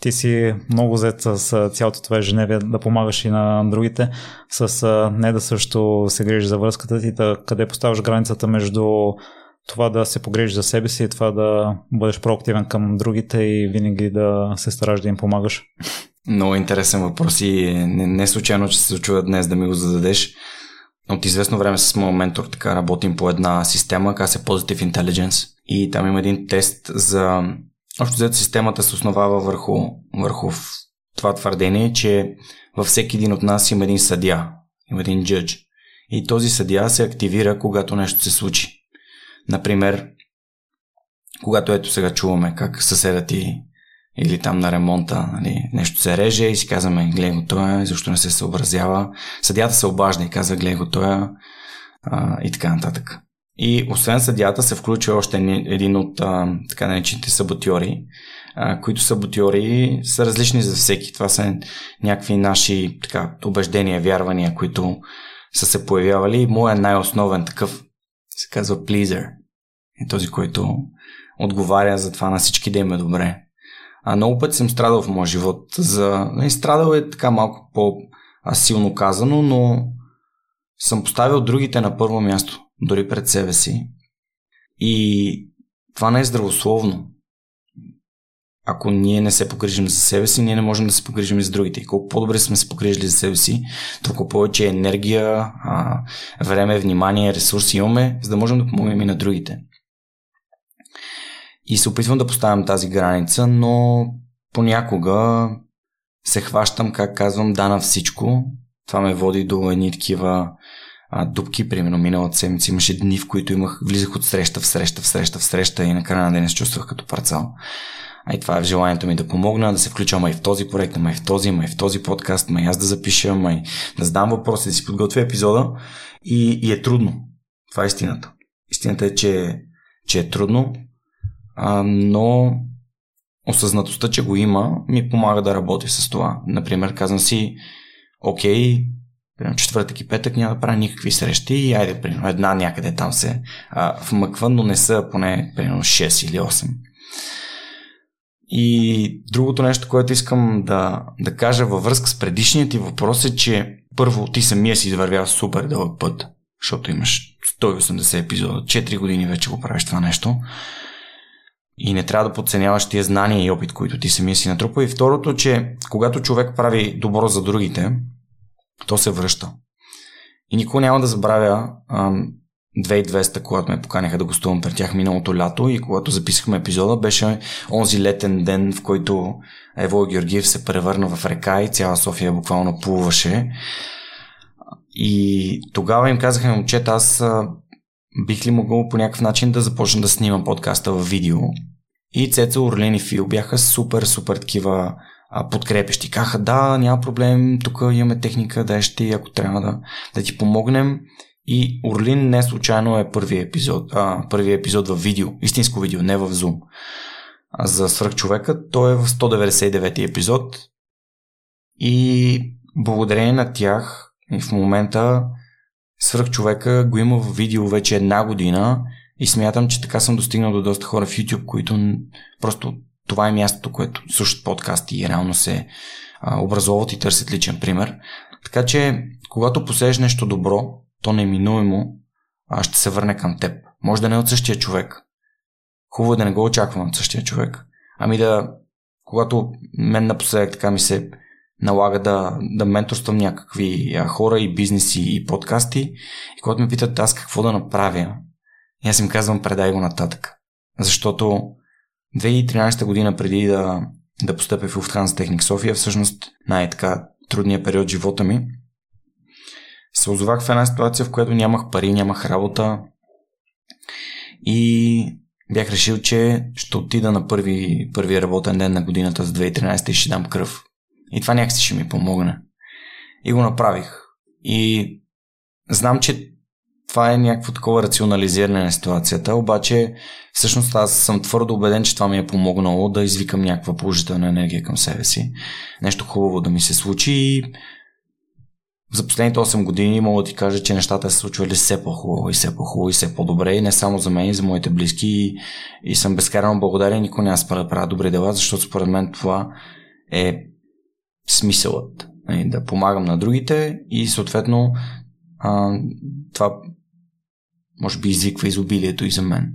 ти си много зет с цялото това ежедневие да помагаш и на другите, с не да също се грижиш за връзката ти, да, къде поставяш границата между това да се погрежиш за себе си и това да бъдеш проактивен към другите и винаги да се стараш да им помагаш? Много интересен въпрос и не, не случайно, че се случва днес да ми го зададеш. От известно време с моят ментор така работим по една система, казва се Positive Intelligence. И там има един тест за... Общо взето системата се основава върху, върху това твърдение, че във всеки един от нас има един съдя, има един джъдж. И този съдя се активира, когато нещо се случи. Например, когато ето сега чуваме как съседа ти или там на ремонта нали, нещо се реже и си казваме, гледай го той, защо не се съобразява. Съдята се обажда и казва, гледай го той и така нататък. И освен съдята се включва още един от а, така наречените саботьори, а, които саботьори са различни за всеки. Това са някакви наши така, убеждения, вярвания, които са се появявали. Моя най-основен такъв се казва pleaser. Е този, който отговаря за това на всички да им е добре. А много пъти съм страдал в моя живот. За... Не, страдал е така малко по-силно казано, но съм поставил другите на първо място, дори пред себе си. И това не е здравословно. Ако ние не се погрижим за себе си, ние не можем да се погрижим и за другите. И колко по-добре сме се погрижили за себе си, толкова повече енергия, време, внимание, ресурси имаме, за да можем да помогнем и на другите. И се опитвам да поставям тази граница, но понякога се хващам, как казвам, да на всичко. Това ме води до едни такива а, дупки. Примерно миналата седмица имаше дни, в които имах, влизах от среща в среща, в среща, в среща и накрая на ден се чувствах като парцал. А и това е в желанието ми да помогна, да се включа май в този проект, май в този, май в този подкаст, май аз да запиша, май да задам въпроси, да си подготвя епизода. И, и е трудно. Това е истината. Истината е, че, че е трудно, а, но осъзнатостта, че го има, ми помага да работя с това. Например, казвам си, окей, примерно четвъртък и петък няма да правя никакви срещи и айде, примерно една някъде там се а, вмъква, но не са поне примерно 6 или 8. И другото нещо, което искам да, да кажа във връзка с предишният ти въпрос е, че първо ти самия си извървял супер дълъг път, защото имаш 180 епизода, 4 години вече го правиш това нещо и не трябва да подценяваш тия знания и опит, които ти самия си натрупа. И второто, че когато човек прави добро за другите, то се връща. И никога няма да забравя ам, 2200, когато ме поканяха да гостувам пред тях миналото лято и когато записахме епизода, беше онзи летен ден, в който Ево Георгиев се превърна в река и цяла София буквално плуваше. И тогава им казаха, момчета, аз бих ли могъл по някакъв начин да започна да снимам подкаста в видео. И Цеца, Орлен и Фил бяха супер, супер такива подкрепещи. Каха, да, няма проблем, тук имаме техника, да ще, ако трябва да, да ти помогнем. И Орлин не случайно е първият епизод, а, първият епизод в видео, истинско видео, не в Zoom. А за свръхчовека той е в 199 епизод и благодарение на тях в момента свръхчовека го има в видео вече една година и смятам, че така съм достигнал до доста хора в YouTube, които просто това е мястото, което слушат подкасти и реално се а, образоват и търсят личен пример. Така че, когато посееш нещо добро, то неминуемо а, ще се върне към теб. Може да не е от същия човек. Хубаво е да не го очаквам от същия човек. Ами да, когато мен напоследък така ми се налага да, да менторствам някакви хора и бизнеси и подкасти и когато ме питат аз какво да направя, аз им казвам предай го нататък. Защото 2013 година преди да, да постъпя в Lufthansa Техник София, всъщност най-така трудния период живота ми, се озовах в една ситуация, в която нямах пари, нямах работа и бях решил, че ще отида на първи, първи работен ден на годината за 2013 и ще дам кръв. И това някакси ще ми помогне. И го направих. И знам, че това е някакво такова рационализиране на ситуацията, обаче всъщност аз съм твърдо убеден, че това ми е помогнало да извикам някаква положителна енергия към себе си. Нещо хубаво да ми се случи и за последните 8 години мога да ти кажа, че нещата се случвали все по-хубаво и все по-хубаво и все по-добре и не само за мен и за моите близки и, и съм безкрайно благодарен, никой няма спра да правя добри дела, защото според мен това е смисълът. Нали, да помагам на другите и съответно това може би извиква изобилието и за мен.